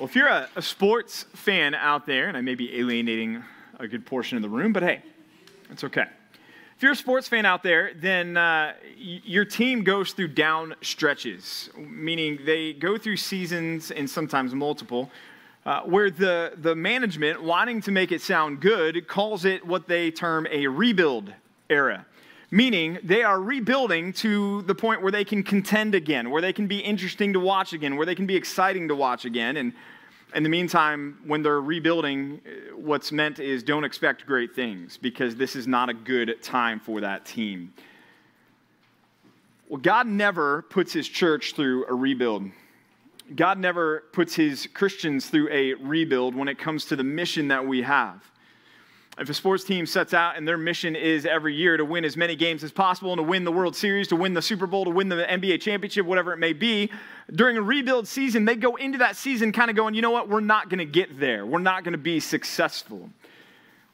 Well, if you're a, a, sports fan out there, and I may be alienating a good portion of the room, but hey, it's okay. If you're a sports fan out there, then uh, y- your team goes through down stretches, meaning they go through seasons and sometimes multiple, uh, where the, the management, wanting to make it sound good, calls it what they term a rebuild era meaning they are rebuilding to the point where they can contend again, where they can be interesting to watch again, where they can be exciting to watch again. And in the meantime, when they're rebuilding, uh, what's meant is don't expect great things because this is not a good time for that team. Well, God never puts his church through a rebuild. God never puts his Christians through a rebuild when it comes to the mission that we have. If a sports team sets out and their mission is every year to win as many games as possible and to win the World Series, to win the Super Bowl, to win the NBA championship, whatever it may be, during a rebuild season, they go into that season kind of going, you know what, we're not going to get there. We're not going to be successful.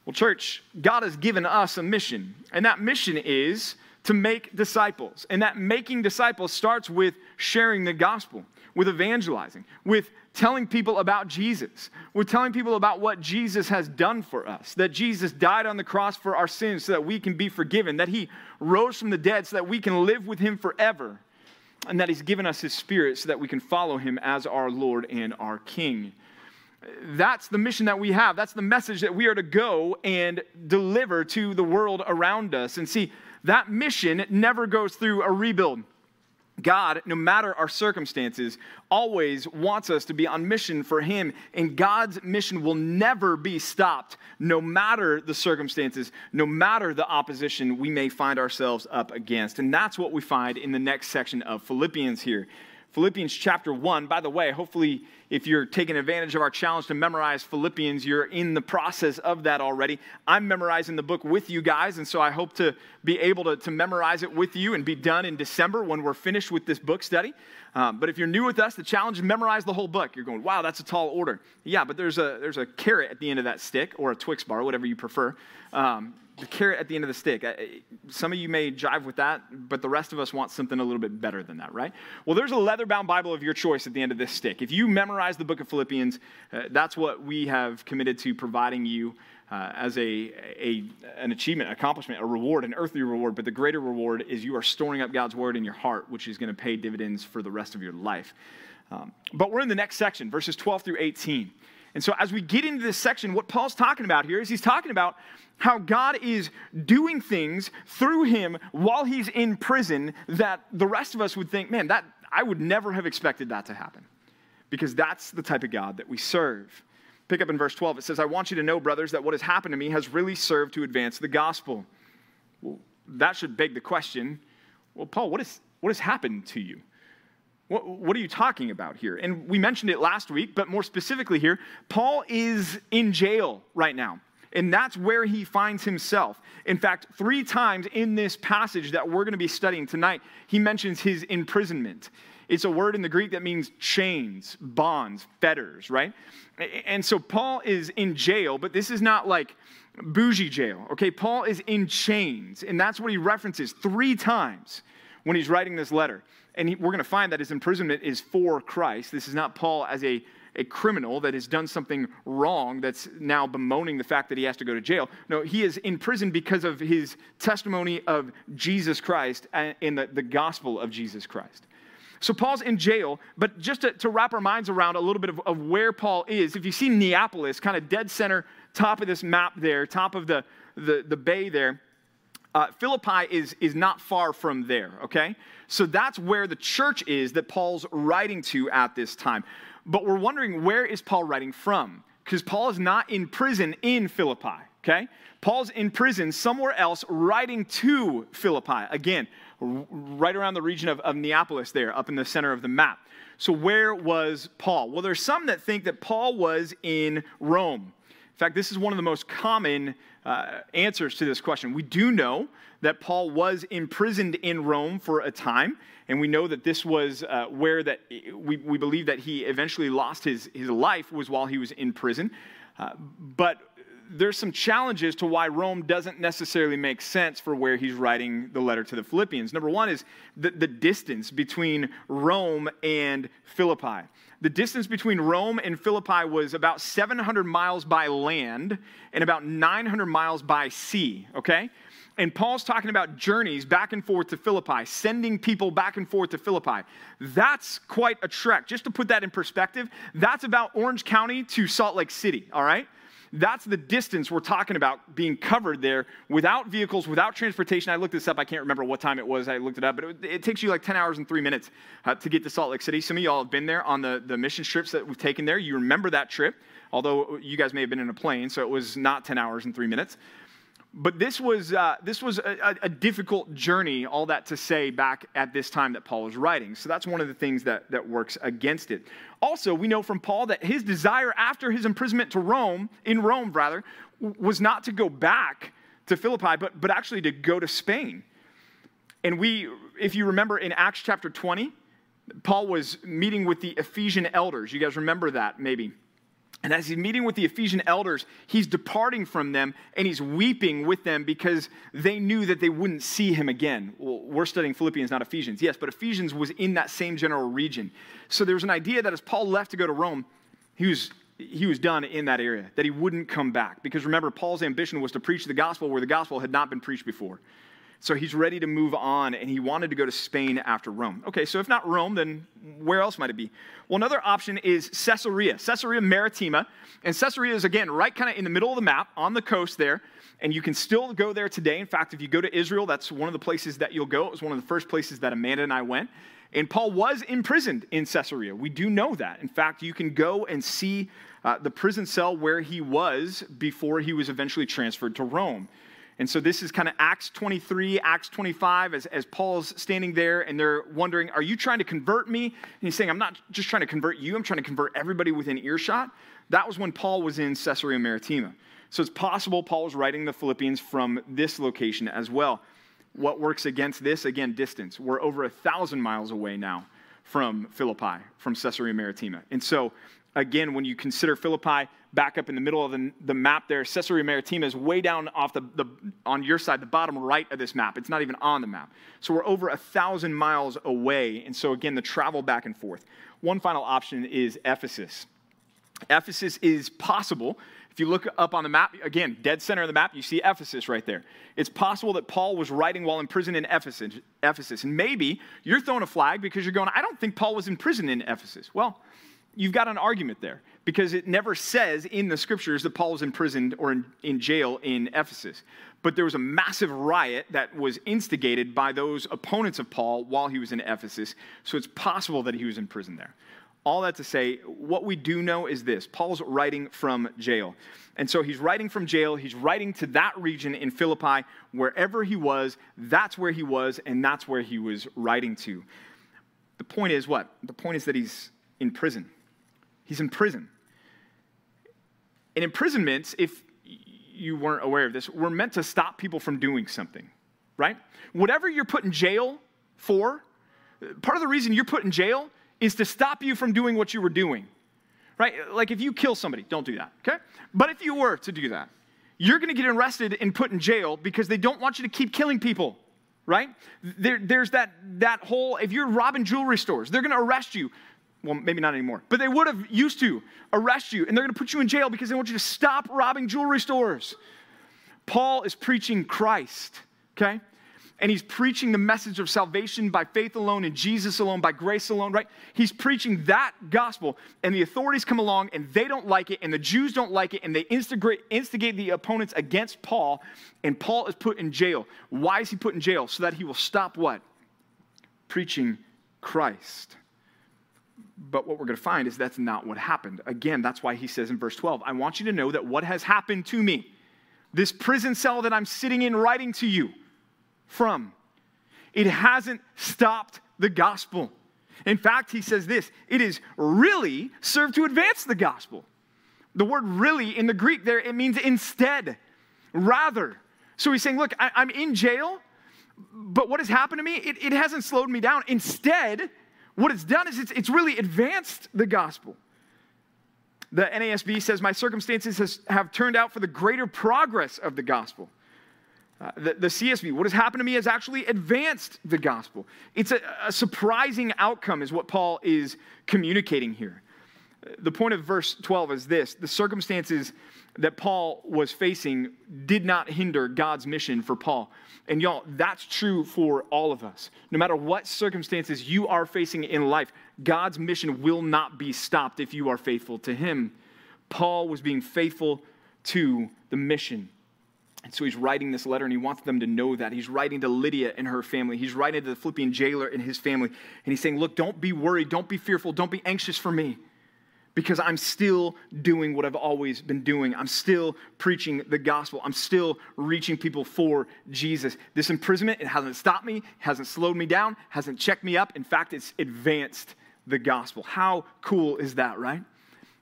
Well, church, God has given us a mission, and that mission is to make disciples. And that making disciples starts with sharing the gospel, with evangelizing, with telling people about Jesus. We're telling people about what Jesus has done for us, that Jesus died on the cross for our sins so that we can be forgiven, that he rose from the dead so that we can live with him forever, and that he's given us his spirit so that we can follow him as our Lord and our King. That's the mission that we have. That's the message that we are to go and deliver to the world around us. And see, that mission never goes through a rebuild. God, no matter our circumstances, always wants us to be on mission for Him, and God's mission will never be stopped, no matter the circumstances, no matter the opposition we may find ourselves up against. And that's what we find in the next section of Philippians here. Philippians chapter 1. By the way, hopefully, if you're taking advantage of our challenge to memorize Philippians, you're in the process of that already. I'm memorizing the book with you guys, and so I hope to be able to, to memorize it with you and be done in December when we're finished with this book study. Um, but if you're new with us, the challenge is memorize the whole book. You're going, wow, that's a tall order. Yeah, but there's a, there's a carrot at the end of that stick, or a Twix bar, whatever you prefer. Um, the carrot at the end of the stick. Some of you may jive with that, but the rest of us want something a little bit better than that, right? Well, there's a leather bound Bible of your choice at the end of this stick. If you memorize the book of Philippians, uh, that's what we have committed to providing you uh, as a, a, an achievement, accomplishment, a reward, an earthly reward. But the greater reward is you are storing up God's word in your heart, which is going to pay dividends for the rest of your life. Um, but we're in the next section, verses 12 through 18. And so, as we get into this section, what Paul's talking about here is he's talking about how God is doing things through him while he's in prison that the rest of us would think, man, that I would never have expected that to happen. Because that's the type of God that we serve. Pick up in verse 12. It says, I want you to know, brothers, that what has happened to me has really served to advance the gospel. Well, that should beg the question well, Paul, what, is, what has happened to you? What, what, are you talking about here? And we mentioned it last week, but more specifically here, Paul is in jail right now. And that's where he finds himself. In fact, three times in this passage that we're going to be studying tonight, he mentions his imprisonment. It's a word in the Greek that means chains, bonds, fetters, right? And so Paul is in jail, but this is not like bougie jail, okay? Paul is in chains, and that's what he references three times when he's writing this letter. And he, we're going to find that his imprisonment is for Christ. This is not Paul as a, a criminal that has done something wrong that's now bemoaning the fact that he has to go to jail. No, he is in prison because of his testimony of Jesus Christ and the, the gospel of Jesus Christ. So Paul's in jail, but just to, to wrap our minds around a little bit of, of where Paul is, if you see Neapolis, kind of dead center, top of this map there, top of the, the, the bay there, uh, Philippi is, is not far from there, okay? So that's where the church is that Paul's writing to at this time. But we're wondering where is Paul writing from? Because Paul is not in prison in Philippi, okay? Paul's in prison somewhere else writing to Philippi. Again, right around the region of, of Neapolis there, up in the center of the map. So where was Paul? Well, there's some that think that Paul was in Rome. In fact, this is one of the most common uh, answers to this question. We do know that Paul was imprisoned in Rome for a time, and we know that this was uh, where that we, we believe that he eventually lost his, his life was while he was in prison. Uh, but there's some challenges to why Rome doesn't necessarily make sense for where he's writing the letter to the Philippians. Number one is the, the distance between Rome and Philippi. the distance between Rome and Philippi was about 700 miles by land and about 900 miles by sea, okay? And Paul's talking about journeys back and forth to Philippi, sending people back and forth to Philippi. That's quite a trek. Just to put that in perspective, that's about Orange County to Salt Lake City, all right? That's the distance we're talking about being covered there without vehicles, without transportation. I looked this up. I can't remember what time it was. I looked it up, but it, it takes you like 10 hours and three minutes uh, to get to Salt Lake City. Some of y'all have been there on the, the mission trips that we've taken there. You remember that trip, although you guys may have been in a plane, so it was not 10 hours and three minutes. But this was, uh, this was a, a, difficult journey, all that to say, back at this time that Paul was writing. So that's one of the things that, that works against it. Also, we know from Paul that his desire after his imprisonment to Rome, in Rome rather, was not to go back to Philippi, but, but actually to go to Spain. And we, if you remember in Acts chapter 20, Paul was meeting with the Ephesian elders. You guys remember that, maybe. And as he's meeting with the Ephesian elders, he's departing from them and he's weeping with them because they knew that they wouldn't see him again. Well, we're studying Philippians, not Ephesians. Yes, but Ephesians was in that same general region. So there was an idea that as Paul left to go to Rome, he was, he was done in that area, that he wouldn't come back. Because remember, Paul's ambition was to preach the gospel where the gospel had not been preached before. So he's ready to move on, and he wanted to go to Spain after Rome. Okay, so if not Rome, then where else might it be? Well, another option is Caesarea, Caesarea Maritima. And Caesarea is, again, right kind of in the middle of the map on the coast there. And you can still go there today. In fact, if you go to Israel, that's one of the places that you'll go. It was one of the first places that Amanda and I went. And Paul was imprisoned in Caesarea. We do know that. In fact, you can go and see uh, the prison cell where he was before he was eventually transferred to Rome. And so this is kind of Acts 23, Acts 25, as, as Paul's standing there and they're wondering, Are you trying to convert me? And he's saying, I'm not just trying to convert you, I'm trying to convert everybody within earshot. That was when Paul was in Caesarea Maritima. So it's possible Paul was writing the Philippians from this location as well. What works against this? Again, distance. We're over a thousand miles away now from Philippi, from Caesarea Maritima. And so again, when you consider Philippi back up in the middle of the, the map there, Caesarea Maritima is way down off the, the, on your side, the bottom right of this map. It's not even on the map. So we're over a thousand miles away. And so again, the travel back and forth. One final option is Ephesus. Ephesus is possible. If you look up on the map, again, dead center of the map, you see Ephesus right there. It's possible that Paul was writing while in prison in Ephesus. Ephesus. And maybe you're throwing a flag because you're going, I don't think Paul was in prison in Ephesus. Well, you've got an argument there because it never says in the scriptures that Paul was imprisoned or in, in jail in Ephesus. But there was a massive riot that was instigated by those opponents of Paul while he was in Ephesus. So it's possible that he was in prison there. All that to say, what we do know is this Paul's writing from jail. And so he's writing from jail. He's writing to that region in Philippi. Wherever he was, that's where he was, and that's where he was writing to. The point is what? The point is that he's in prison. He's in prison. And imprisonments, if you weren't aware of this, were meant to stop people from doing something, right? Whatever you're put in jail for, part of the reason you're put in jail is to stop you from doing what you were doing, right? Like if you kill somebody, don't do that, okay? But if you were to do that, you're to get arrested and put in jail because they don't want you to keep killing people, right? There, there's that, that whole, if you're robbing jewelry stores, they're to arrest you well, maybe not anymore, but they would have used to arrest you and they're going to put you in jail because they want you to stop robbing jewelry stores. Paul is preaching Christ, okay? And he's preaching the message of salvation by faith alone in Jesus alone, by grace alone, right? He's preaching that gospel, and the authorities come along and they don't like it, and the Jews don't like it, and they instigate, instigate the opponents against Paul, and Paul is put in jail. Why is he put in jail? So that he will stop what? Preaching Christ. But what we're going to find is that's not what happened. Again, that's why he says in verse 12, I want you to know that what has happened to me, this prison cell that I'm sitting in writing to you from, it hasn't stopped the gospel. In fact, he says this it is really served to advance the gospel. The word really in the Greek there, it means instead, rather. So he's saying, look, I, am in jail, but what has happened to me, it, it hasn't slowed me down. Instead, what it's done is it's, it's really advanced the gospel. The NASB says, My circumstances has, have turned out for the greater progress of the gospel. Uh, the, the, CSB, what has happened to me has actually advanced the gospel. It's a, a surprising outcome, is what Paul is communicating here. The point of verse 12 is this the circumstances that Paul was facing did not hinder God's mission for Paul. And y'all, that's true for all of us. No matter what circumstances you are facing in life, God's mission will not be stopped if you are faithful to Him. Paul was being faithful to the mission. And so he's writing this letter and he wants them to know that. He's writing to Lydia and her family. He's writing to the Philippian jailer and his family. And he's saying, Look, don't be worried. Don't be fearful. Don't be anxious for me because I'm still doing what I've always been doing. I'm still preaching the gospel. I'm still reaching people for Jesus. This imprisonment, it hasn't stopped me, it hasn't slowed me down, hasn't checked me up. In fact, it's advanced the gospel. How cool is that, right?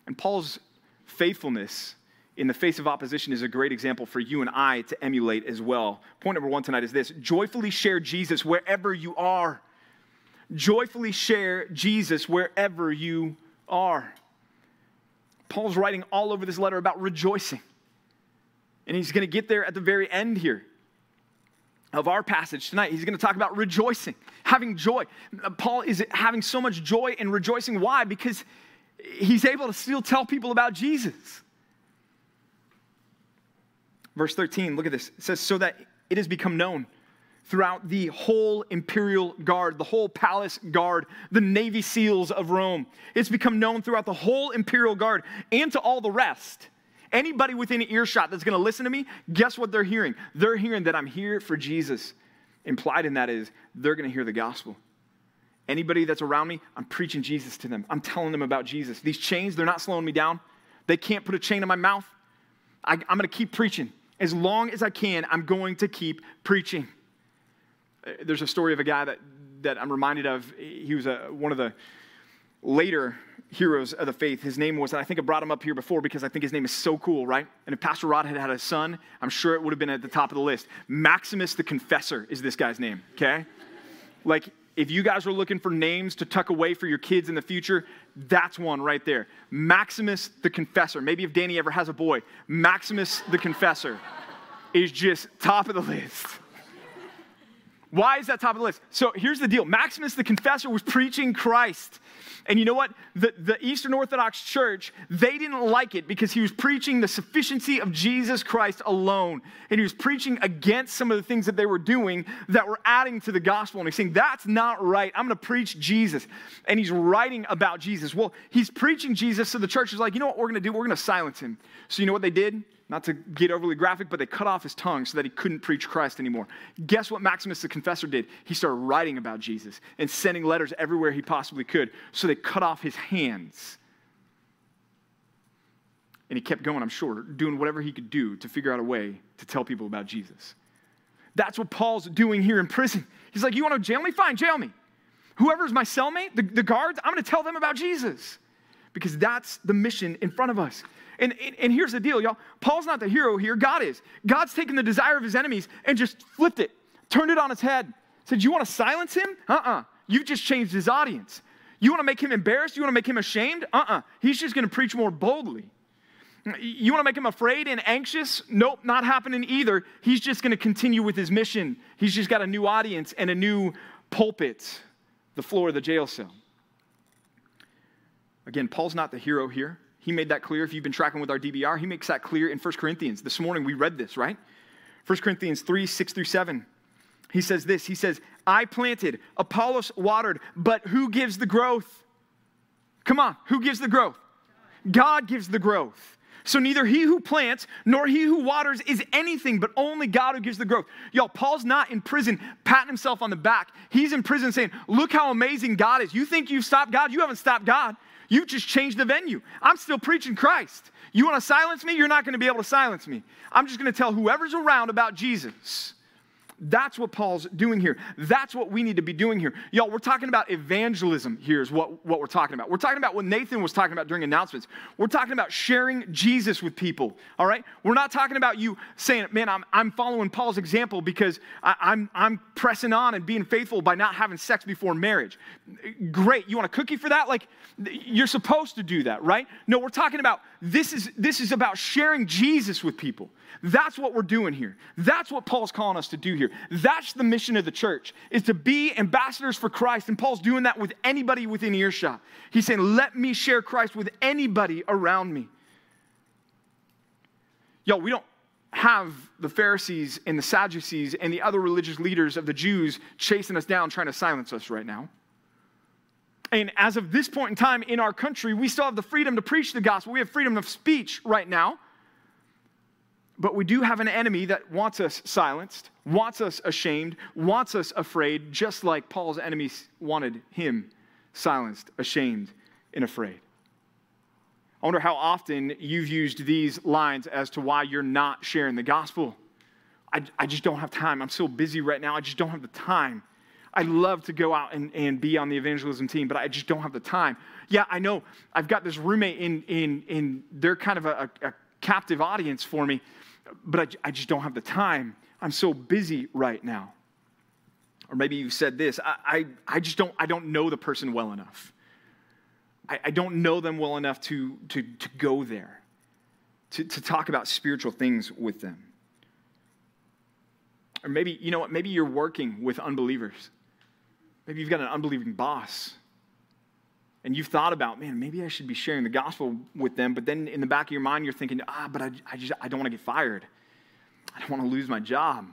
And Paul's faithfulness in the face of opposition is a great example for you and I to emulate as well. Point number one tonight is this joyfully share Jesus wherever you are. Joyfully share Jesus wherever you are. Paul's writing all over this letter about rejoicing. And he's going to get there at the very end here of our passage tonight. He's going to talk about rejoicing, having joy. Paul is having so much joy and rejoicing. Why? Because he's able to still tell people about Jesus. Verse 13, look at this. It says, So that it has become known throughout the whole imperial guard, the whole palace guard, the Navy SEALs of Rome. It's become known throughout the whole imperial guard and to all the rest. Anybody within earshot that's to listen to me, guess what they're hearing? They're hearing that I'm here for Jesus. Implied in that is they're to hear the gospel. Anybody that's around me, I'm preaching Jesus to them. I'm telling them about Jesus. These chains, they're not slowing me down. They can't put a chain in my mouth. I, am to keep preaching. As long as I can, I'm going to keep preaching. There's a story of a guy that, that I'm reminded of. He was a, one of the later heroes of the faith. His name was, and I think I brought him up here before because I think his name is so cool, right? And if Pastor Rod had had a son, I'm sure it would have been at the top of the list. Maximus the Confessor is this guy's name, okay? Like, if you guys are looking for names to tuck away for your kids in the future, that's one right there. Maximus the Confessor. Maybe if Danny ever has a boy, Maximus the Confessor is just top of the list. Why is that top of the list? So here's the deal Maximus the Confessor was preaching Christ. And you know what? The, the Eastern Orthodox Church, they didn't like it because he was preaching the sufficiency of Jesus Christ alone. And he was preaching against some of the things that they were doing that were adding to the gospel. And he's saying, that's not right. I'm going to preach Jesus. And he's writing about Jesus. Well, he's preaching Jesus, so the church is like, you know what we're going to do? We're going to silence him. So you know what they did? Not to get overly graphic, but they cut off his tongue so that he couldn't preach Christ anymore. Guess what Maximus the Confessor did? He started writing about Jesus and sending letters everywhere he possibly could. So they cut off his hands. And he kept going, I'm sure, doing whatever he could do to figure out a way to tell people about Jesus. That's what Paul's doing here in prison. He's like, You want to jail me? Fine, jail me. Whoever's my cellmate, the, the guards, I'm going to tell them about Jesus because that's the mission in front of us. And, and, and, here's the deal, y'all. Paul's not the hero here, God is. God's taken the desire of his enemies and just flipped it, turned it on its head. Said, You want to silence him? Uh uh-uh. uh. you have just changed his audience. You want to make him embarrassed? You want to make him ashamed? Uh uh-uh. uh. He's just going to preach more boldly. You want to make him afraid and anxious? Nope, not happening either. He's just going to continue with his mission. He's just got a new audience and a new pulpit, the floor of the jail cell. Again, Paul's not the hero here. He made that clear. If you've been tracking with our DBR, he makes that clear in 1 Corinthians. This morning we read this, right? 1 Corinthians 3 6 through 7. He says this He says, I planted, Apollos watered, but who gives the growth? Come on, who gives the growth? God gives the growth. So neither he who plants nor he who waters is anything, but only God who gives the growth. Y'all, Paul's not in prison patting himself on the back. He's in prison saying, Look how amazing God is. You think you've stopped God? You haven't stopped God. You just changed the venue. I'm still preaching Christ. You want to silence me? You're not going to be able to silence me. I'm just going to tell whoever's around about Jesus. That's what Paul's doing here. That's what we need to be doing here. Y'all, we're talking about evangelism here, is what, what we're talking about. We're talking about what Nathan was talking about during announcements. We're talking about sharing Jesus with people, all right? We're not talking about you saying, man, I'm, I'm following Paul's example because I, I'm, I'm pressing on and being faithful by not having sex before marriage. Great. You want a cookie for that? Like, you're supposed to do that, right? No, we're talking about this is, this is about sharing Jesus with people. That's what we're doing here. That's what Paul's calling us to do here. That's the mission of the church, is to be ambassadors for Christ. And Paul's doing that with anybody within earshot. He's saying, let me share Christ with anybody around me. Yo, we don't have the Pharisees and the Sadducees and the other religious leaders of the Jews chasing us down, trying to silence us right now. And as of this point in time in our country, we still have the freedom to preach the gospel. We have freedom of speech right now. But we do have an enemy that wants us silenced, wants us ashamed, wants us afraid, just like Paul's enemies wanted him silenced, ashamed, and afraid. I wonder how often you've used these lines as to why you're not sharing the gospel. I, I just don't have time. I'm so busy right now. I just don't have the time. I'd love to go out and, and be on the evangelism team, but I just don't have the time. Yeah, I know I've got this roommate in, in, in they're kind of a, a captive audience for me, but I, I just don't have the time. I'm so busy right now. Or maybe you've said this I, I, I just don't, I don't know the person well enough. I, I don't know them well enough to, to, to go there, to, to talk about spiritual things with them. Or maybe, you know what, maybe you're working with unbelievers. Maybe you've got an unbelieving boss. And you've thought about, man, maybe I should be sharing the gospel with them. But then in the back of your mind, you're thinking, ah, but I, I just I don't want to get fired. I don't want to lose my job.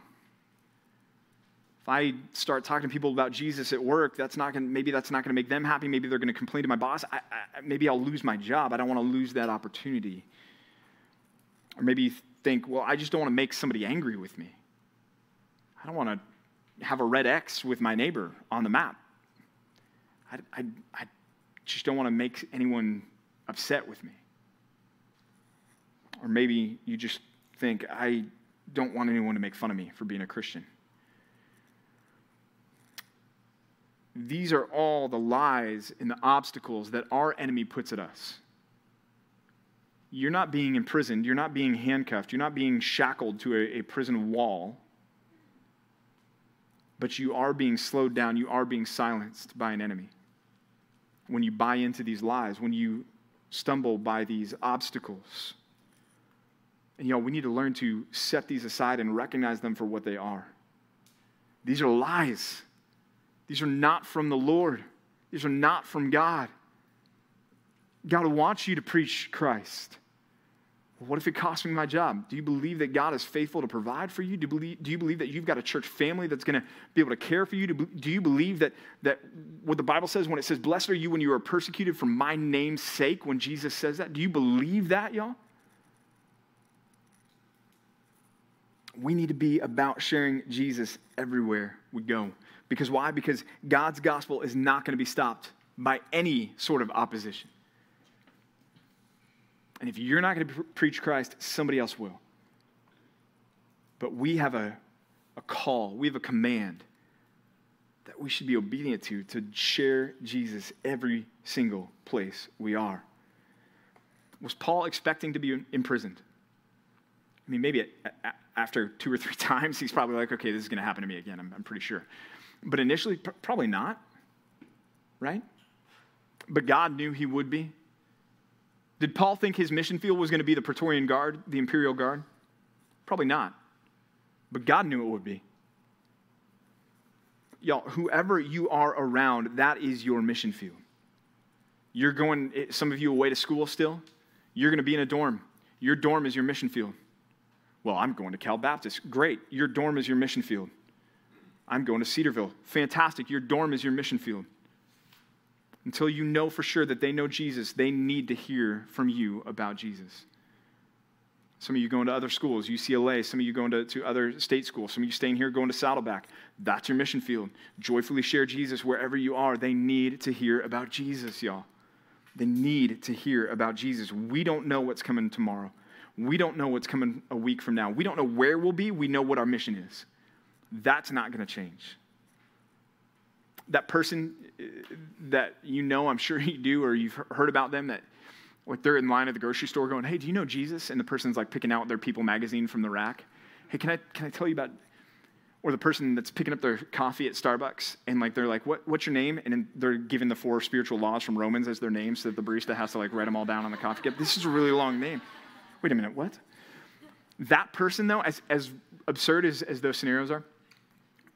If I start talking to people about Jesus at work, that's not gonna. maybe that's not going to make them happy. Maybe they're going to complain to my boss. I, I, maybe I'll lose my job. I don't want to lose that opportunity. Or maybe you think, well, I just don't want to make somebody angry with me. I don't want to have a red X with my neighbor on the map. I, I, I just don't want to make anyone upset with me. Or maybe you just think, I don't want anyone to make fun of me for being a Christian. These are all the lies and the obstacles that our enemy puts at us. You're not being imprisoned, you're not being handcuffed, you're not being shackled to a, a prison wall, but you are being slowed down, you are being silenced by an enemy. When you buy into these lies, when you stumble by these obstacles. And you know, we need to learn to set these aside and recognize them for what they are. These are lies. These are not from the Lord, these are not from God. God wants you to preach Christ. What if it costs me my job? Do you believe that God is faithful to provide for you? Do you believe, do you believe that you've got a church family that's going to be able to care for you? Do, do you believe that, that what the Bible says when it says, Blessed are you when you are persecuted for my name's sake, when Jesus says that? Do you believe that, y'all? We need to be about sharing Jesus everywhere we go. Because why? Because God's gospel is not going to be stopped by any sort of opposition. And if you're not going to preach Christ, somebody else will. But we have a, a call, we have a command that we should be obedient to to share Jesus every single place we are. Was Paul expecting to be imprisoned? I mean, maybe after two or three times, he's probably like, okay, this is going to happen to me again, I'm, I'm pretty sure. But initially, pr- probably not, right? But God knew he would be. Did Paul think his mission field was going to be the Praetorian Guard, the Imperial Guard? Probably not. But God knew it would be. Y'all, whoever you are around, that is your mission field. You're going, eh, some of you away to school still. You're going to be in a dorm. Your dorm is your mission field. Well, I'm going to Cal Baptist. Great. Your dorm is your mission field. I'm going to Cedarville. Fantastic. Your dorm is your mission field. Until you know for sure that they know Jesus, they need to hear from you about Jesus. Some of you going to other schools, UCLA. Some of you going to, to other state schools. Some of you staying here going to Saddleback. That's your mission field. Joyfully share Jesus wherever you are. They need to hear about Jesus, y'all. They need to hear about Jesus. We don't know what's coming tomorrow. We don't know what's coming a week from now. We don't know where we'll be. We know what our mission is. That's not going to change. That person uh, that you know, I'm sure you do, or you've heard about them, that like they're in line at the grocery store going, Hey, do you know Jesus? And the person's like picking out their People magazine from the rack. Hey, can I, can I tell you about or the person that's picking up their coffee at Starbucks and like they're like, what, what's your name? And they're giving the four spiritual laws from Romans as their name so that the barista has to like write them all down on the coffee cup. This is a really long name. Wait a minute, what? That person though, as, as absurd as, as those scenarios are,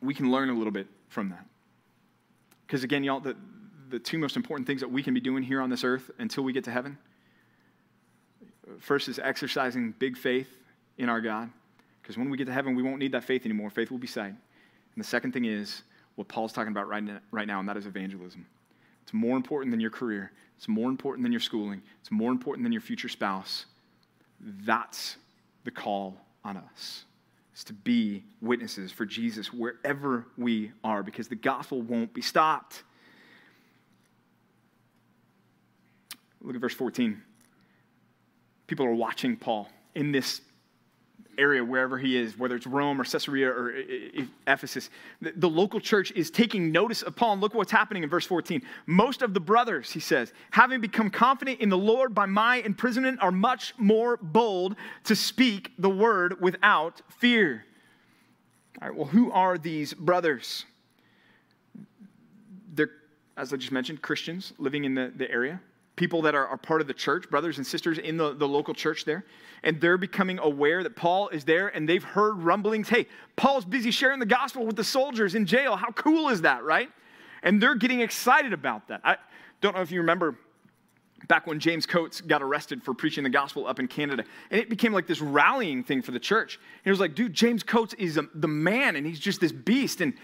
we can learn a little bit from that. Because again, y'all, the, the two most important things that we can be doing here on this earth until we get to heaven first is exercising big faith in our God. Because when we get to heaven, we won't need that faith anymore. Faith will be sight. And the second thing is what Paul's talking about right right now, and that is evangelism. It's more important than your career, it's more important than your schooling, it's more important than your future spouse. That's the call on us is to be witnesses for Jesus wherever we are because the gospel won't be stopped. Look at verse 14. People are watching Paul in this area, wherever he is, whether it's Rome or Caesarea or Ephesus. The, local church is taking notice of Paul. And look what's happening in verse 14. Most of the brothers, he says, having become confident in the Lord by my imprisonment, are much more bold to speak the word without fear. All right, well, who are these brothers? They're, as I just mentioned, Christians living in the, the area people that are, are part of the church, brothers and sisters in the, the local church there, and they're becoming aware that Paul is there and they've heard rumblings. Hey, Paul's busy sharing the gospel with the soldiers in jail. How cool is that, right? And they're getting excited about that. I don't know if you remember back when James Coates got arrested for preaching the gospel up in Canada. And it became like this rallying thing for the church. And it was like, dude, James Coates is a, the man, and he's just this beast. And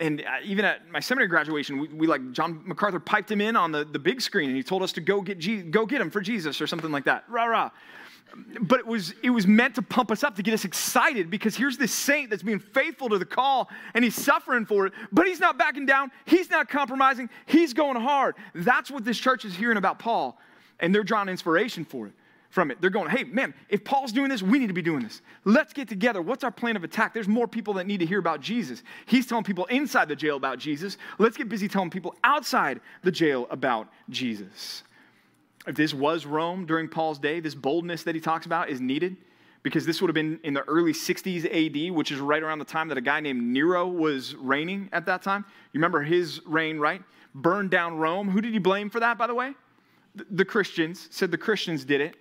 and uh, even at my seminary graduation, we, we, like John MacArthur piped him in on the, the big screen, and he told us to go get Je- go get him for Jesus or something like that. Rah rah. But it was it was meant to pump us up to get us excited because here's this saint that's being faithful to the call and he's suffering for it, but he's not backing down. He's not compromising. He's going hard. That's what this church is hearing about Paul, and they're drawing inspiration for it from it. They're going, hey, man, if Paul's doing this, we need to be doing this. Let's get together. What's our plan of attack? There's more people that need to hear about Jesus. He's telling people inside the jail about Jesus. Let's get busy telling people outside the jail about Jesus. If this was Rome during Paul's day, this boldness that he talks about is needed because this would have been in the early 60s AD, which is right around the time that a guy named Nero was reigning at that time. You remember his reign, right? Burned down Rome. Who did he blame for that, by the way? The Christians said the Christians did it.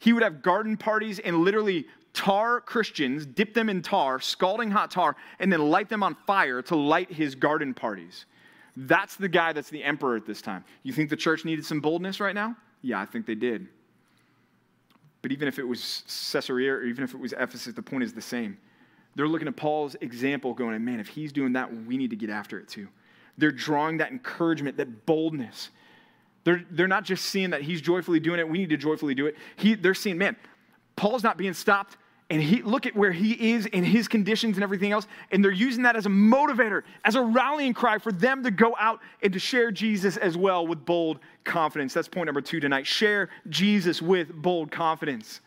He would have garden parties and literally tar Christians, dip them in tar, scalding hot tar, and then light them on fire to light his garden parties. That's the guy that's the emperor at this time. You think the church needed some boldness right now? Yeah, I think they did. But even if it was Caesarea or even if it was Ephesus, the point is the same. They're looking at Paul's example, going, man, if he's doing that, we need to get after it too. They're drawing that encouragement, that boldness they're, they're not just seeing that he's joyfully doing it, we need to joyfully do it. He, they're seeing, man, Paul's not being stopped. And he, look at where he is in his conditions and everything else. And they're using that as a motivator, as a rallying cry for them to go out and to share Jesus as well with bold confidence. That's point number two tonight. Share Jesus with bold confidence.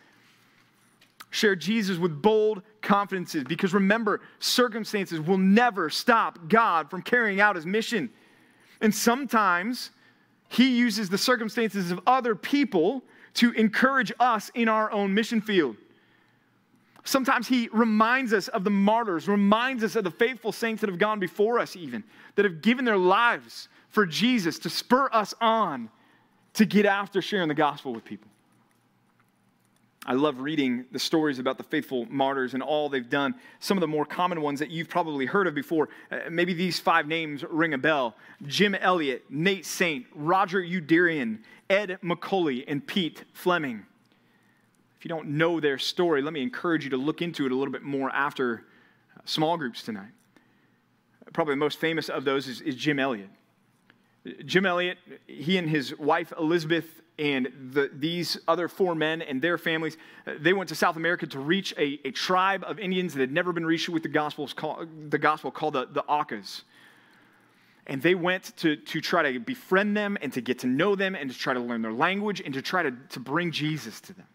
Share Jesus with bold confidences because remember, circumstances will never stop God from carrying out his mission. And sometimes he uses the circumstances of other people to encourage us in our own mission field. Sometimes he reminds us of the martyrs, reminds us of the faithful saints that have gone before us, even, that have given their lives for Jesus to spur us on to get after sharing the gospel with people. I love reading the stories about the faithful martyrs and all they've done. Some of the more common ones that you've probably heard of before. Uh, maybe these five names ring a bell Jim Elliot, Nate Saint, Roger Youderian, Ed McCully, and Pete Fleming. If you don't know their story, let me encourage you to look into it a little bit more after uh, small groups tonight. Probably the most famous of those is, is Jim Elliot. Jim Elliot, he and his wife Elisabeth and the, these other four men and their families, uh, they went to South America to reach a, a tribe of Indians that had never been reached with the, gospels call, the gospel called the, the. And they went to, to try to befriend them and to get to know them and to try to learn their language and to try to, to bring Jesus to them.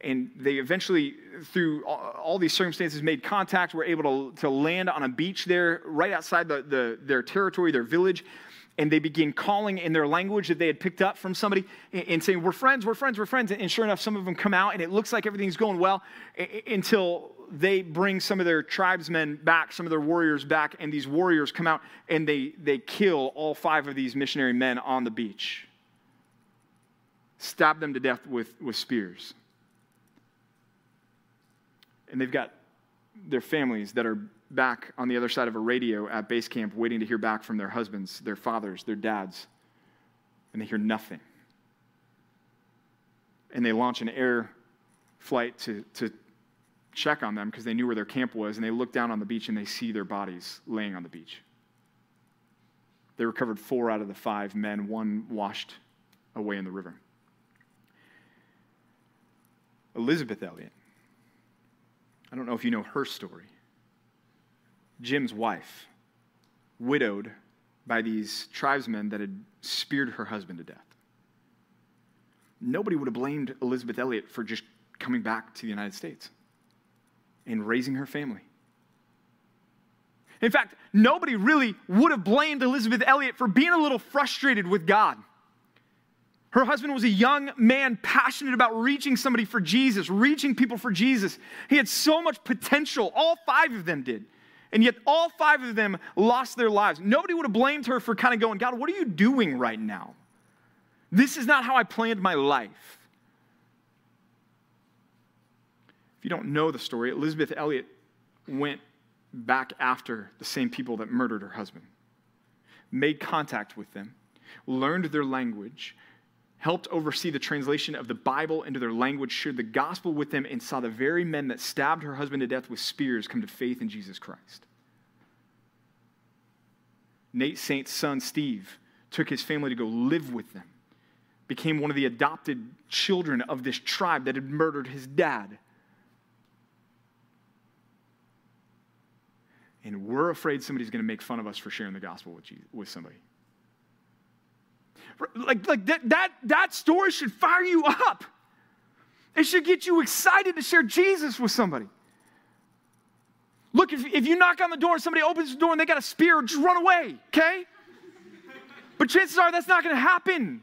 And they eventually, through all, all these circumstances, made contact, were able to, to land on a beach there right outside the, the, their territory, their village and they begin calling in their language that they had picked up from somebody and saying, We're friends, we're friends, we're friends. And sure enough, some of them come out and it looks like everything's going well until they bring some of their tribesmen back, some of their warriors back, and these warriors come out and they, they kill all five of these missionary men on the beach, stab them to death with, with spears. And they've got their families that are back on the other side of a radio at base camp waiting to hear back from their husbands, their fathers, their dads, and they hear nothing. And they launch an air flight to, to check on them because they knew where their camp was, and they look down on the beach and they see their bodies laying on the beach. They recovered four out of the five men, one washed away in the river. Elisabeth Elliot. I don't know if you know her story. Jim's wife, widowed by these tribesmen that had speared her husband to death. Nobody would have blamed Elisabeth Elliot for just coming back to the United States and raising her family. In fact, nobody really would have blamed Elisabeth Elliot for being a little frustrated with God. Her husband was a young man passionate about reaching somebody for Jesus, reaching people for Jesus. He had so much potential. All five of them did. And yet, all five of them lost their lives. Nobody would have blamed her for kind of going, God, what are you doing right now? This is not how I planned my life. If you don't know the story, Elisabeth Elliot went back after the same people that murdered her husband, made contact with them, learned their language, helped oversee the translation of the Bible into their language, shared the gospel with them, and saw the very men that stabbed her husband to death with spears come to faith in Jesus Christ. Nate Saint's son, Steve, took his family to go live with them, became one of the adopted children of this tribe that had murdered his dad. And we're afraid somebody's going to make fun of us for sharing the gospel with, Jesus, with somebody. Like, like that, that, that story should fire you up. It should get you excited to share Jesus with somebody. Look, if, if you knock on the door and somebody opens the door and they got a spear, just run away, okay? But chances are that's not going to happen.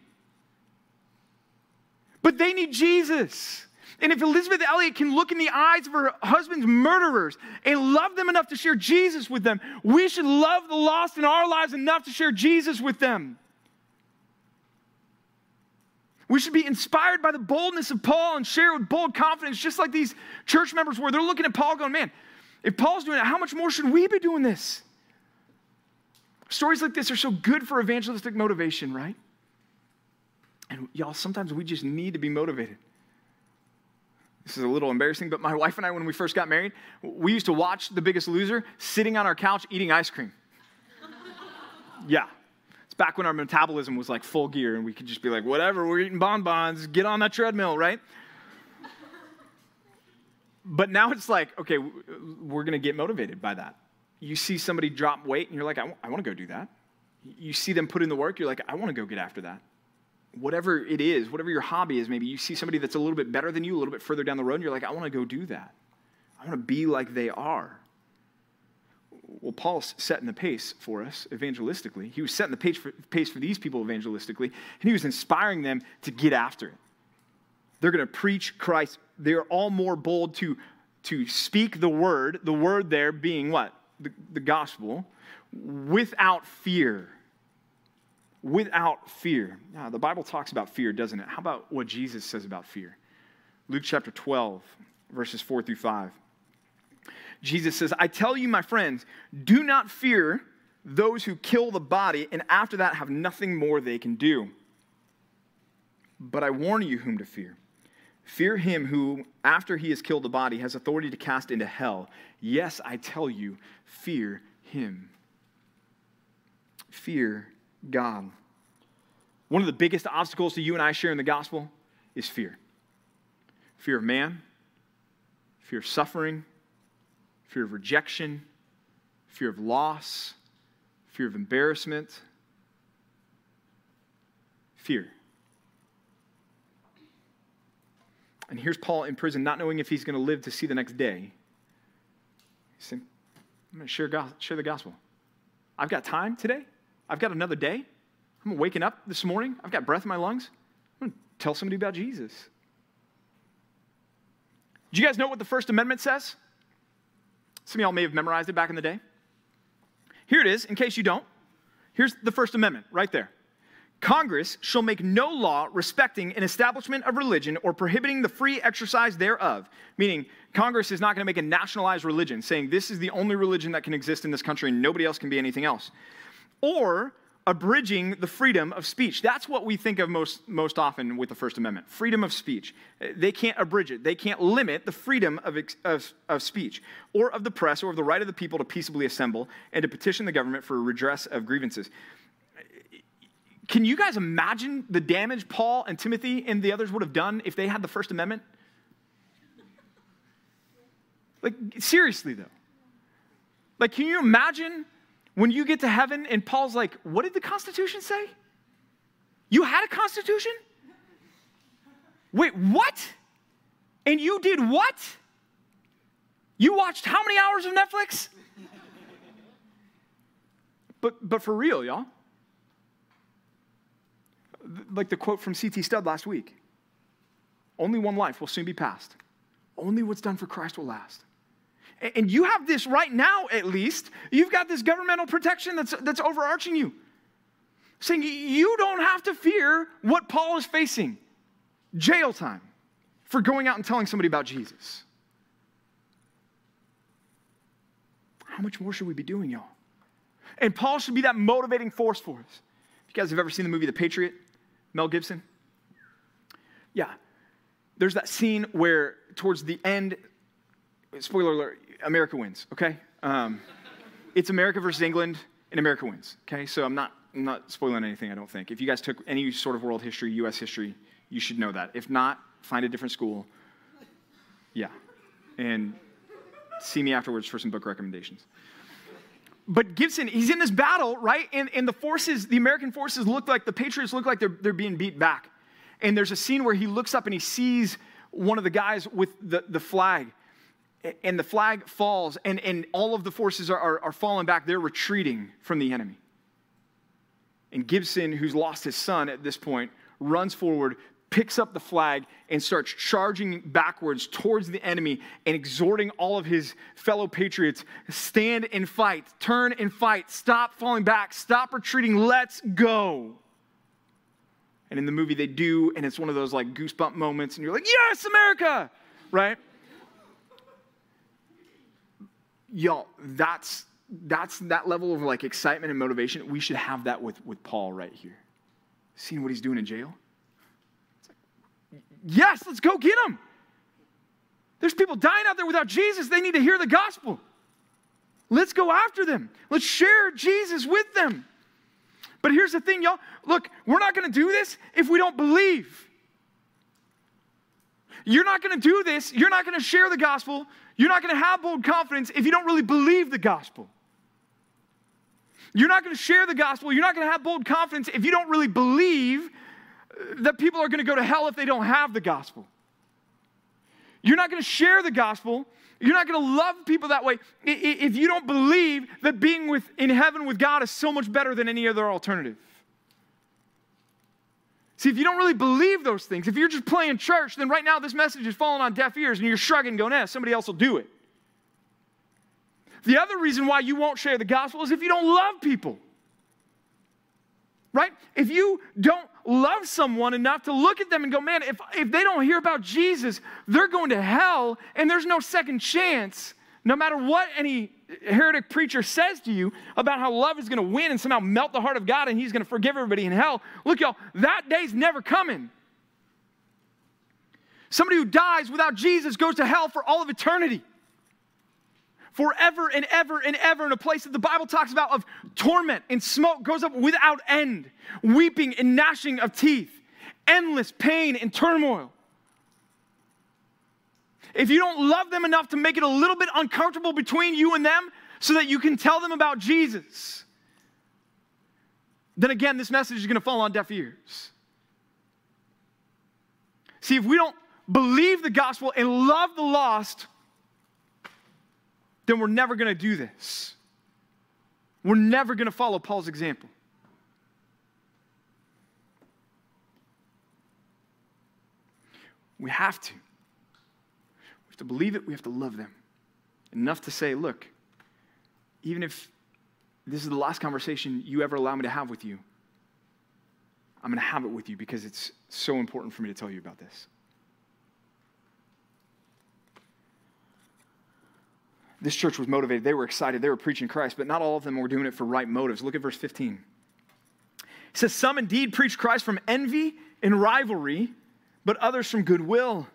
But they need Jesus. And if Elisabeth Elliot can look in the eyes of her husband's murderers and love them enough to share Jesus with them, we should love the lost in our lives enough to share Jesus with them. We should be inspired by the boldness of Paul and share with bold confidence, just like these church members were. They're looking at Paul going, man, if Paul's doing it, how much more should we be doing this? Stories like this are so good for evangelistic motivation, right? And y'all, sometimes we just need to be motivated. This is a little embarrassing, but my wife and I, when we first got married, we used to watch The Biggest Loser sitting on our couch eating ice cream. yeah, back when our metabolism was like full gear and we could just be like, whatever, we're eating bonbons, get on that treadmill, right? but now it's like, okay, we're going to get motivated by that. You see somebody drop weight and you're like, I, w- I want to go do that. You see them put in the work, you're like, I want to go get after that. Whatever it is, whatever your hobby is, maybe you see somebody that's a little bit better than you, a little bit further down the road, and you're like, I want to go do that. I want to be like they are well, Paul's setting the pace for us evangelistically. He was setting the pace for, pace for these people evangelistically, and he was inspiring them to get after it. They're going to preach Christ. They're all more bold to, to speak the word, the word there being what? The, the gospel, without fear. Without fear. Now, the Bible talks about fear, doesn't it? How about what Jesus says about fear? Luke chapter 12, verses 4 through 5. Jesus says, I tell you, my friends, do not fear those who kill the body and after that have nothing more they can do. But I warn you whom to fear. Fear him who, after he has killed the body, has authority to cast into hell. Yes, I tell you, fear him. Fear God. One of the biggest obstacles to you and I sharing the gospel is fear fear of man, fear of suffering, fear of rejection, fear of loss, fear of embarrassment, fear. And here's Paul in prison, not knowing if he's going to live to see the next day. He's saying, I'm going to share, share the gospel. I've got time today. I've got another day. I'm waking up this morning. I've got breath in my lungs. I'm going to tell somebody about Jesus. Do you guys know what the First Amendment says? Some of y'all may have memorized it back in the day. Here it is, in case you don't. Here's the First Amendment right there Congress shall make no law respecting an establishment of religion or prohibiting the free exercise thereof. Meaning, Congress is not going to make a nationalized religion, saying this is the only religion that can exist in this country and nobody else can be anything else. Or abridging the freedom of speech. That's what we think of most, most often with the First Amendment freedom of speech. They can't abridge it, they can't limit the freedom of, of, of speech or of the press or of the right of the people to peaceably assemble and to petition the government for redress of grievances. Can you guys imagine the damage Paul and Timothy and the others would have done if they had the First Amendment? Like, seriously, though. Like, can you imagine when you get to heaven and Paul's like, What did the Constitution say? You had a Constitution? Wait, what? And you did what? You watched how many hours of Netflix? But, but for real, y'all like the quote from C.T. Studd last week only one life will soon be passed. Only what's done for Christ will last. And you have this right now, at least. You've got this governmental protection that's, that's overarching you. Saying you don't have to fear what Paul is facing jail time for going out and telling somebody about Jesus. How much more should we be doing, y'all? And Paul should be that motivating force for us. If you guys have ever seen the movie The Patriot, Mel Gibson? Yeah. There's that scene where, towards the end, spoiler alert, America wins, okay? Um, it's America versus England, and America wins, okay? So I'm not, I'm not spoiling anything, I don't think. If you guys took any sort of world history, US history, you should know that. If not, find a different school. Yeah. And see me afterwards for some book recommendations but Gibson, he's in this battle, right? And, and the forces, the American forces look like, the Patriots look like they're, they're being beat back. And there's a scene where he looks up and he sees one of the guys with the, the flag. And the flag falls, and, and all of the forces are, are, are falling back. They're retreating from the enemy. And Gibson, who's lost his son at this point, runs forward, picks up the flag and starts charging backwards towards the enemy and exhorting all of his fellow patriots stand and fight, turn and fight, stop falling back, stop retreating, let's go. And in the movie, they do, and it's one of those like goosebump moments, and you're like, yes, America, right? Y'all, that's that's that level of like excitement and motivation. We should have that with, with Paul right here. Seeing what he's doing in jail Yes, let's go get him. There's people dying out there without Jesus. They need to hear the gospel. Let's go after them. Let's share Jesus with them. But here's the thing, y'all. Look, we're not going to do this if we don't believe. You're not going to do this. You're not going to share the gospel. You're not going to have bold confidence if you don't really believe the gospel. You're not going to share the gospel. You're not going to have bold confidence if you don't really believe uh, that people are going to go to hell if they don't have the gospel. You're not going to share the gospel. You're not going to love people that way if you don't believe that being with, in heaven with God is so much better than any other alternative. See, if you don't really believe those things, if you're just playing church, then right now this message is falling on deaf ears and you're shrugging, going, eh, somebody else will do it. The other reason why you won't share the gospel is if you don't love people right? If you don't love someone enough to look at them and go, man, if, if they don't hear about Jesus, they're going to hell and there's no second chance, no matter what any heretic preacher says to you about how love is going to win and somehow melt the heart of God and he's going to forgive everybody in hell. Look, y'all, that day's never coming. Somebody who dies without Jesus goes to hell for all of eternity forever and ever and ever in a place that the Bible talks about of torment and smoke goes up without end, weeping and gnashing of teeth, endless pain and turmoil. If you don't love them enough to make it a little bit uncomfortable between you and them so that you can tell them about Jesus, then again, this message is going to fall on deaf ears. See, if we don't believe the gospel and love the lost, then we're never going to do this. We're never going to follow Paul's example. We have to. Have to believe it, we have to love them. Enough to say, look, even if this is the last conversation you ever allow me to have with you, I'm going to have it with you because it's so important for me to tell you about this. This church was motivated. They were excited. They were preaching Christ, but not all of them were doing it for right motives. Look at verse 15. It says, Some indeed preach Christ from envy and rivalry, but others from goodwill.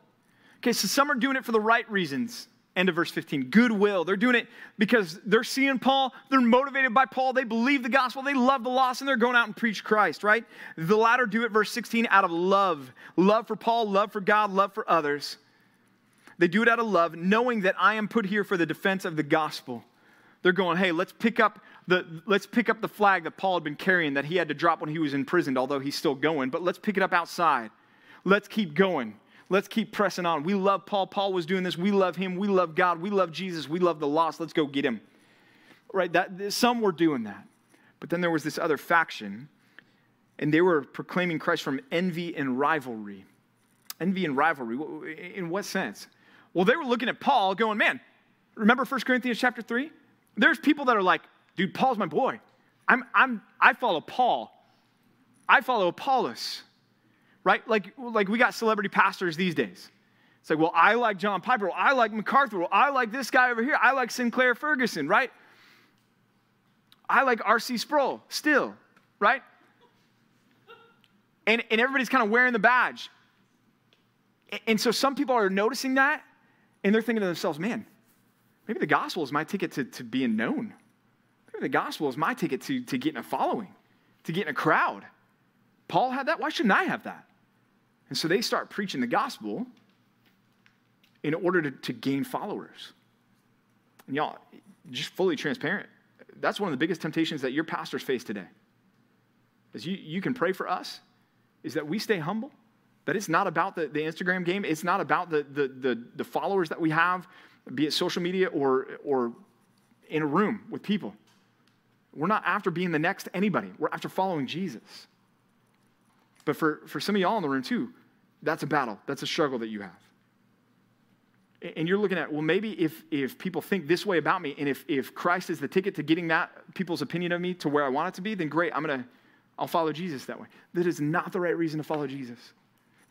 Okay, so some are doing it for the right reasons. End of verse 15. Goodwill. They're doing it because they're seeing Paul. They're motivated by Paul. They believe the gospel. They love the lost, and they're going out and preach Christ, right? The latter do it, verse 16, out of love. Love for Paul, love for God, love for others. They do it out of love, knowing that I am put here for the defense of the gospel. They're going, hey, let's pick up the let's pick up the flag that Paul had been carrying that he had to drop when he was imprisoned, although he's still going, but let's pick it up outside. Let's keep going. Let's keep pressing on. We love Paul. Paul was doing this. We love him. We love God. We love Jesus. We love the lost. Let's go get him. Right? That some were doing that. But then there was this other faction, and they were proclaiming Christ from envy and rivalry. Envy and rivalry. In what sense? Well, they were looking at Paul going, man, remember 1 Corinthians chapter 3? There's people that are like, dude, Paul's my boy. I'm, I'm, I follow Paul. I follow Apollos, right? Like, like we got celebrity pastors these days. It's like, well, I like John Piper. Well, I like MacArthur. Well, I like this guy over here. I like Sinclair Ferguson, right? I like R.C. Sproul still, right? And, and everybody's kind of wearing the badge. And so some people are noticing that and they're thinking to themselves, man, maybe the gospel is my ticket to, to being known. Maybe the gospel is my ticket to, to getting a following, to getting a crowd. Paul had that. Why shouldn't I have that? And so they start preaching the gospel in order to, to gain followers. And y'all, just fully transparent, that's one of the biggest temptations that your pastors face today. Is you, you can pray for us, is that we stay humble that it's not about the, the Instagram game. It's not about the, the, the, the followers that we have, be it social media or, or in a room with people. We're not after being the next anybody. We're after following Jesus. But for, for some of y'all in the room too, that's a battle. That's a struggle that you have. And you're looking at, well, maybe if, if people think this way about me, and if, if Christ is the ticket to getting that people's opinion of me to where I want it to be, then great, I'm gonna I'll follow Jesus that way. That is not the right reason to follow Jesus.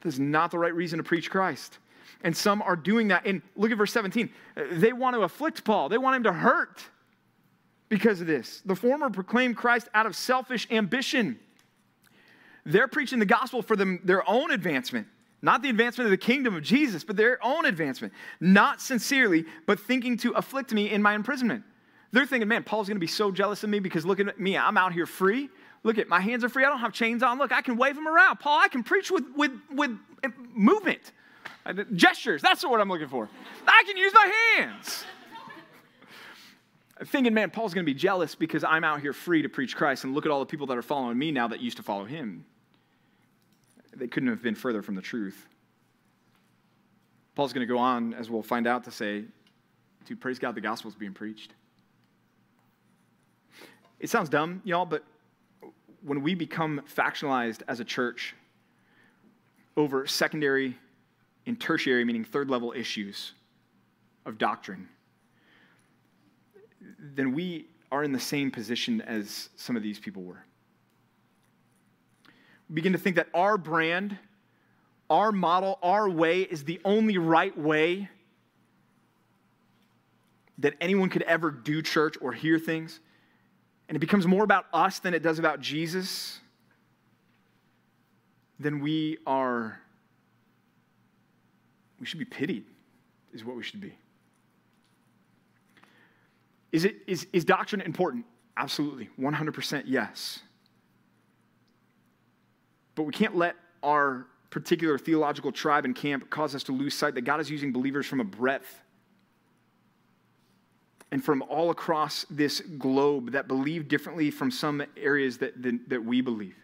This is not the right reason to preach Christ. And some are doing that. And look at verse 17. They want to afflict Paul, they want him to hurt because of this. The former proclaim Christ out of selfish ambition. They're preaching the gospel for them, their own advancement, not the advancement of the kingdom of Jesus, but their own advancement. Not sincerely, but thinking to afflict me in my imprisonment. They're thinking, man, Paul's going to be so jealous of me because look at me, I'm out here free. Look at my hands are free. I don't have chains on. Look, I can wave them around. Paul, I can preach with, with, with eh, movement, gestures. That's what I'm looking for. I can use my hands. Thinking, man, Paul's going to be jealous because I'm out here free to preach Christ. And look at all the people that are following me now that used to follow him. They couldn't have been further from the truth. Paul's going to go on, as we'll find out, to say, to praise God, the gospel is being preached. It sounds dumb, y'all, but when we become factionalized as a church over secondary and tertiary, meaning third level issues of doctrine, then we are in the same position as some of these people were. Begin to think that our brand, our model, our way is the only right way that anyone could ever do church or hear things and it becomes more about us than it does about Jesus, then we are, we should be pitied, is what we should be. Is, it, is, is doctrine important? Absolutely. 100% yes. But we can't let our particular theological tribe and camp cause us to lose sight that God is using believers from a breadth and from all across this globe that believe differently from some areas that, that, that, we believe.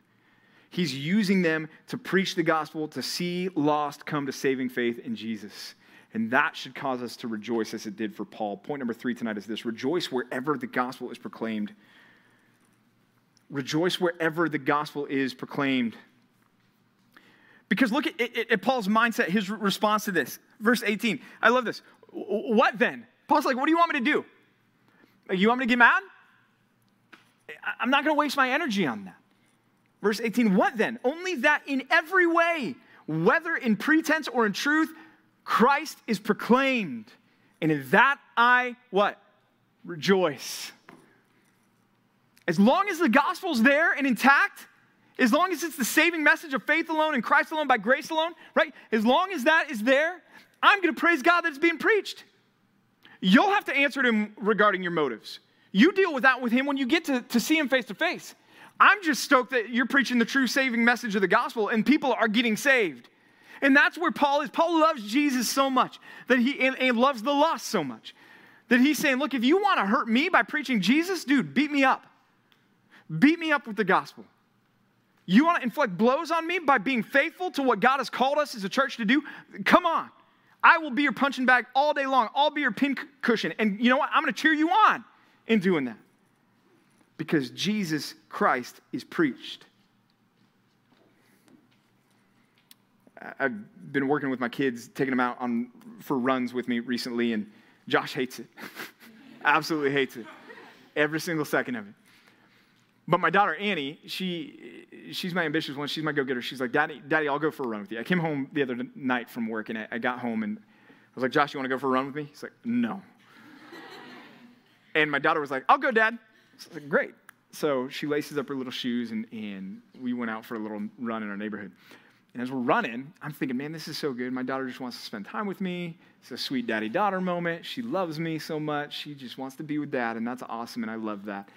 He's using them to preach the gospel, to see lost come to saving faith in Jesus. And that should cause us to rejoice as it did for Paul. Point number three tonight is this rejoice wherever the gospel is proclaimed. Rejoice wherever the gospel is proclaimed. Because look at, at, at Paul's mindset, his response to this. Verse 18. I love this. What then? Paul's like, What do you want me to do? You want me to get mad? I'm not going to waste my energy on that. Verse 18, what then? Only that in every way, whether in pretense or in truth, Christ is proclaimed. And in that I, what? Rejoice. As long as the gospel's there and intact, as long as it's the saving message of faith alone and Christ alone by grace alone, right? As long as that is there, I'm going to praise God that it's being preached. You'll have to answer to him regarding your motives. You deal with that with him when you get to, to see him face to face. I'm just stoked that you're preaching the true saving message of the gospel and people are getting saved. And that's where Paul is. Paul loves Jesus so much that he and, and loves the lost so much that he's saying, Look, if you want to hurt me by preaching Jesus, dude, beat me up. Beat me up with the gospel. You want to inflict blows on me by being faithful to what God has called us as a church to do? Come on. I will be your punching bag all day long. I'll be your pin cushion. And you know what? I'm going to cheer you on in doing that because Jesus Christ is preached. I've been working with my kids, taking them out on, for runs with me recently, and Josh hates it. Absolutely hates it. Every single second of it. But my daughter Annie, she she's my ambitious one. She's my go-getter. She's like, Daddy, Daddy, I'll go for a run with you. I came home the other night from work and I, I got home and I was like, Josh, you want to go for a run with me? He's like, No. and my daughter was like, I'll go, Dad. So like, Great. So she laces up her little shoes and, and we went out for a little run in our neighborhood. And as we're running, I'm thinking, man, this is so good. My daughter just wants to spend time with me. It's a sweet daddy daughter moment. She loves me so much. She just wants to be with dad, and that's awesome, and I love that.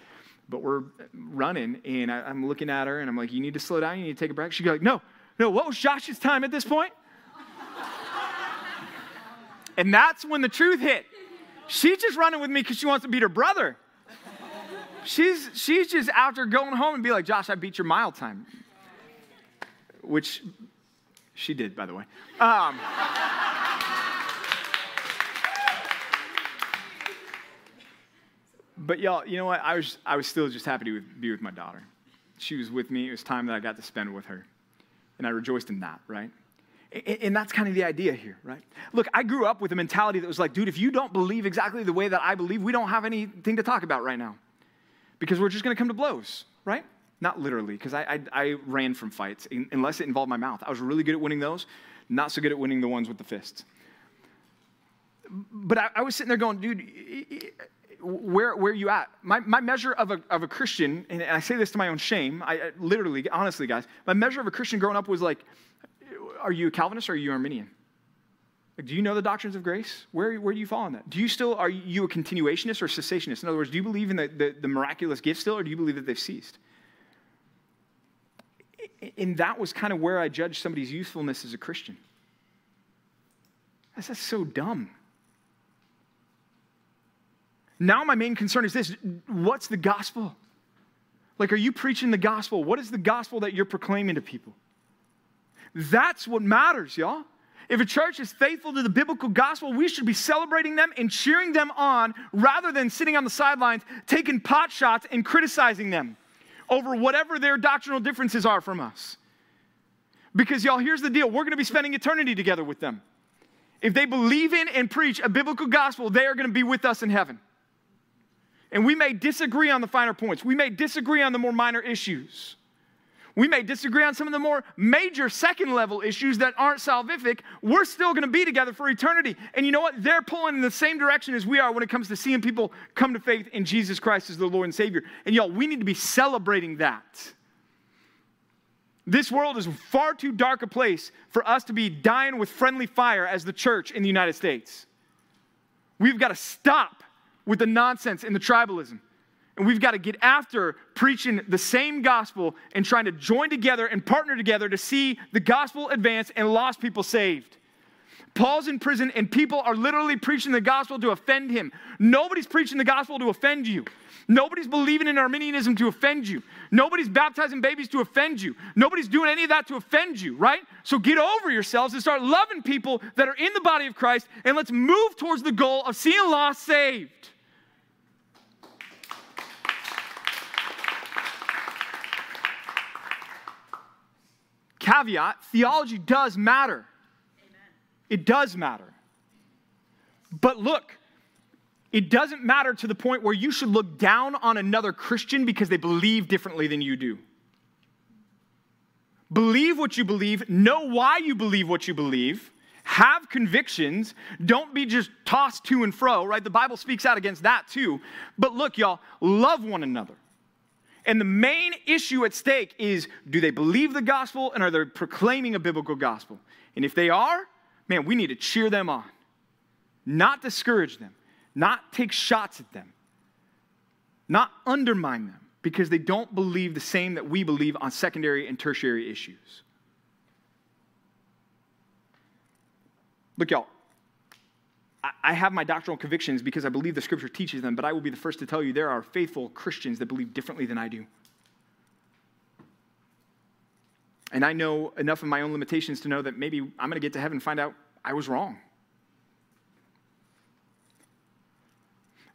But we're running, and I, am looking at her, and I'm like, You need to slow down. You need to take a break. She's like, No, no, what was Josh's time at this point? and that's when the truth hit. She's just running with me because she wants to beat her brother. She's, she's just out there going home and be like, Josh, I beat your mile time. Which she did, by the way. Um, But y'all, you know what? I was, I was still just happy to be with my daughter. She was with me. It was time that I got to spend with her. And I rejoiced in that, right? And that's kind of the idea here, right? Look, I grew up with a mentality that was like, dude, if you don't believe exactly the way that I believe, we don't have anything to talk about right now because we're just going to come to blows, right? Not literally, because I, I, I, ran from fights unless it involved my mouth. I was really good at winning those, not so good at winning the ones with the fists. But I, I was sitting there going, dude, where, where are you at? My, my measure of a, of a Christian, and I say this to my own shame, I, I literally, honestly, guys, my measure of a Christian growing up was like, are you a Calvinist or are you Arminian? Like, do you know the doctrines of grace? Where, where do you fall on that? Do you still, are you a continuationist or cessationist? In other words, do you believe in the, the, the miraculous gift still, or do you believe that they've ceased? And that was kind of where I judged somebody's usefulness as a Christian. That's, that's so dumb. Now, my main concern is this what's the gospel? Like, are you preaching the gospel? What is the gospel that you're proclaiming to people? That's what matters, y'all. If a church is faithful to the biblical gospel, we should be celebrating them and cheering them on rather than sitting on the sidelines taking pot shots and criticizing them over whatever their doctrinal differences are from us. Because, y'all, here's the deal we're going to be spending eternity together with them. If they believe in and preach a biblical gospel, they are going to be with us in heaven. And we may disagree on the finer points. We may disagree on the more minor issues. We may disagree on some of the more major second level issues that aren't salvific. We're still going to be together for eternity. And you know what? They're pulling in the same direction as we are when it comes to seeing people come to faith in Jesus Christ as the Lord and Savior. And y'all, we need to be celebrating that. This world is far too dark a place for us to be dying with friendly fire as the church in the United States. We've got to stop with the nonsense and the tribalism. And we've got to get after preaching the same gospel and trying to join together and partner together to see the gospel advance and lost people saved. Paul's in prison and people are literally preaching the gospel to offend him. Nobody's preaching the gospel to offend you. Nobody's believing in Arminianism to offend you. Nobody's baptizing babies to offend you. Nobody's doing any of that to offend you, right? So get over yourselves and start loving people that are in the body of Christ and let's move towards the goal of seeing lost saved. Caveat theology does matter. Amen. It does matter. But look, it doesn't matter to the point where you should look down on another Christian because they believe differently than you do. believe what you believe, know why you believe what you believe, have convictions, don't be just tossed to and fro, right? The Bible speaks out against that too. But look, y'all, love one another. And the main issue at stake is do they believe the gospel and are they proclaiming a biblical gospel? And if they are, man, we need to cheer them on, not discourage them, not take shots at them, not undermine them because they don't believe the same that we believe on secondary and tertiary issues. Look, y'all, I have my doctrinal convictions because I believe the scripture teaches them, but I will be the first to tell you there are faithful Christians that believe differently than I do. And I know enough of my own limitations to know that maybe I'm going to get to heaven and find out I was wrong.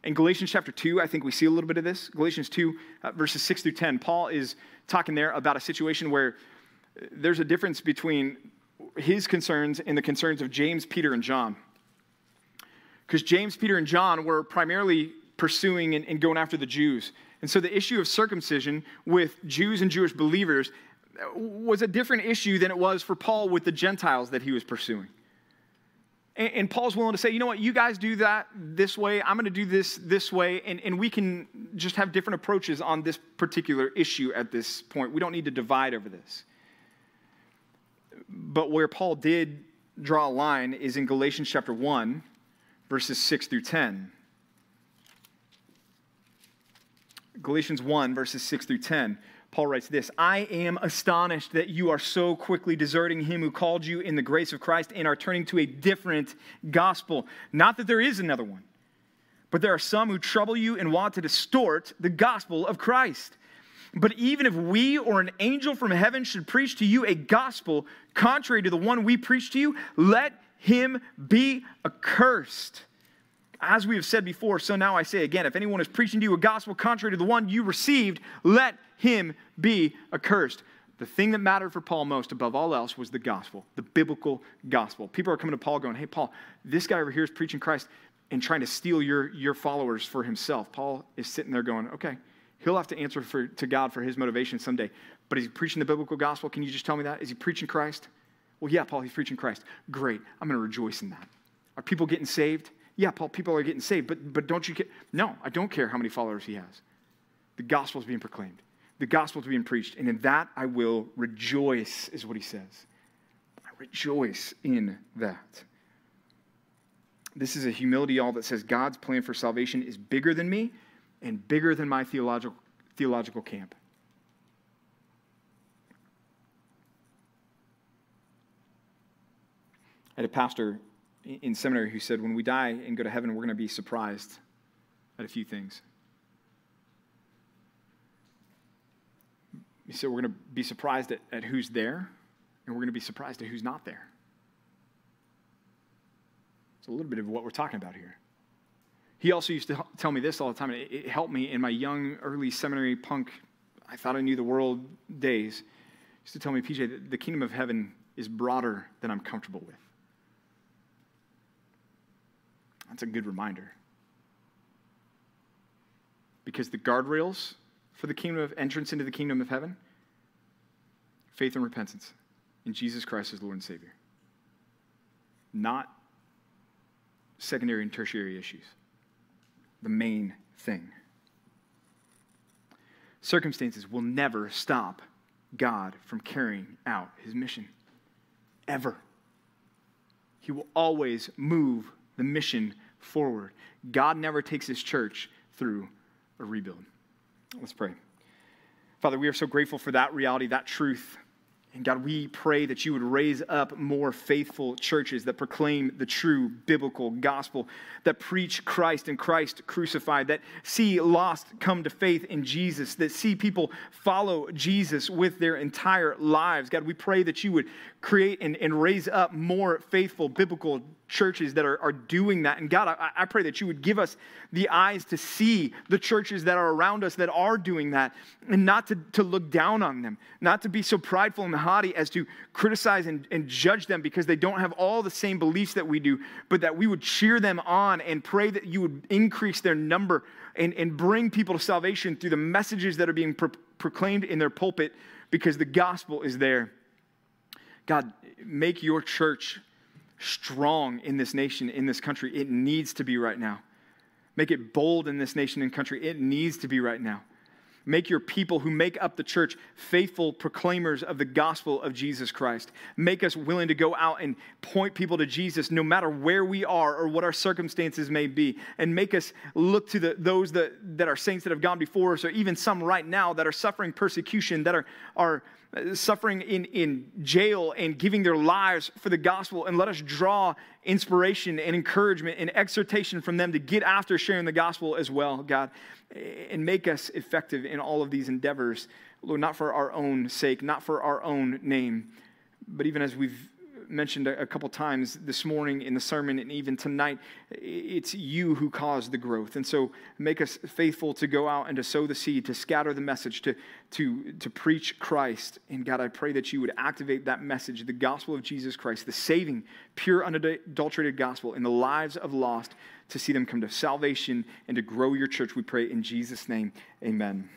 In Galatians chapter 2, I think we see a little bit of this. Galatians 2, uh, verses 6 through 10, Paul is talking there about a situation where there's a difference between his concerns and the concerns of James, Peter, and John because James, Peter, and John were primarily pursuing and, and, going after the Jews. And so the issue of circumcision with Jews and Jewish believers uh, was a different issue than it was for Paul with the Gentiles that he was pursuing. And, and Paul's willing to say, you know what, you guys do that this way, I'm going to do this this way, and, and we can just have different approaches on this particular issue at this point. We don't need to divide over this. But where Paul did draw a line is in Galatians chapter 1 verses 6 through 10. Galatians 1, verses 6 through 10. Paul writes this I am astonished that you are so quickly deserting him who called you in the grace of Christ and are turning to a different gospel. Not that there is another one, but there are some who trouble you and want to distort the gospel of Christ. But even if we or an angel from heaven should preach to you a gospel contrary to the one we preach to you, let him be accursed. As we have said before, so now I say again if anyone is preaching to you a gospel contrary to the one you received, let him be accursed. The thing that mattered for Paul most above all else was the gospel, the biblical gospel. People are coming to Paul going, Hey, Paul, this guy over here is preaching Christ and trying to steal your, your followers for himself. Paul is sitting there going, Okay, he'll have to answer for, to God for his motivation someday. But is he preaching the biblical gospel? Can you just tell me that? Is he preaching Christ? Well, yeah, Paul, he's preaching Christ. Great. I'm going to rejoice in that. Are people getting saved? Yeah, Paul, people are getting saved, but, but don't you get. No, I don't care how many followers he has. The gospel is being proclaimed, the gospel is being preached, and in that I will rejoice, is what he says. I rejoice in that. This is a humility, all that says God's plan for salvation is bigger than me and bigger than my theological, theological camp. Had a pastor in seminary who said, when we die and go to heaven, we're going to be surprised at a few things. He said, we're going to be surprised at, at who's there, and we're going to be surprised at who's not there. It's a little bit of what we're talking about here. He also used to tell me this all the time, and it helped me in my young, early seminary punk, I thought I knew the world days. He used to tell me, PJ, the kingdom of heaven is broader than I'm comfortable with. That's a good reminder. Because the guardrails for the kingdom of entrance into the kingdom of heaven faith and repentance in Jesus Christ as Lord and Savior. Not secondary and tertiary issues. The main thing. Circumstances will never stop God from carrying out his mission. Ever. He will always move the mission forward. God never takes his church through a rebuild. Let's pray. Father, we are so grateful for that reality, that truth. And God, we pray that you would raise up more faithful churches that proclaim the true biblical gospel, that preach Christ and Christ crucified, that see lost come to faith in Jesus, that see people follow Jesus with their entire lives. God, we pray that you would create and, and raise up more faithful biblical churches that are, are doing that. And God, I, I pray that you would give us the eyes to see the churches that are around us that are doing that and not to, to look down on them, not to be so prideful and haughty as to criticize and, and judge them because they don't have all the same beliefs that we do, but that we would cheer them on and pray that you would increase their number and, and bring people to salvation through the messages that are being pro- proclaimed in their pulpit because the gospel is there God, make your church strong in this nation, in this country. It needs to be right now. Make it bold in this nation and country. It needs to be right now. Make your people who make up the church faithful proclaimers of the gospel of Jesus Christ. Make us willing to go out and point people to Jesus no matter where we are or what our circumstances may be. And make us look to the, those that, that are saints that have gone before us, or even some right now that are suffering persecution, that are, are suffering in, in jail and giving their lives for the gospel. And let us draw inspiration and encouragement and exhortation from them to get after sharing the gospel as well, God and make us effective in all of these endeavors, Lord, not for our own sake, not for our own name, but even as we've mentioned a, couple times this morning in the sermon and even tonight, it's you who caused the growth. And so make us faithful to go out and to sow the seed, to scatter the message, to, to, to preach Christ. And God, I pray that you would activate that message, the gospel of Jesus Christ, the saving, pure, unadulterated gospel in the lives of lost to see them come to salvation and to grow your church. We pray in Jesus' name. Amen.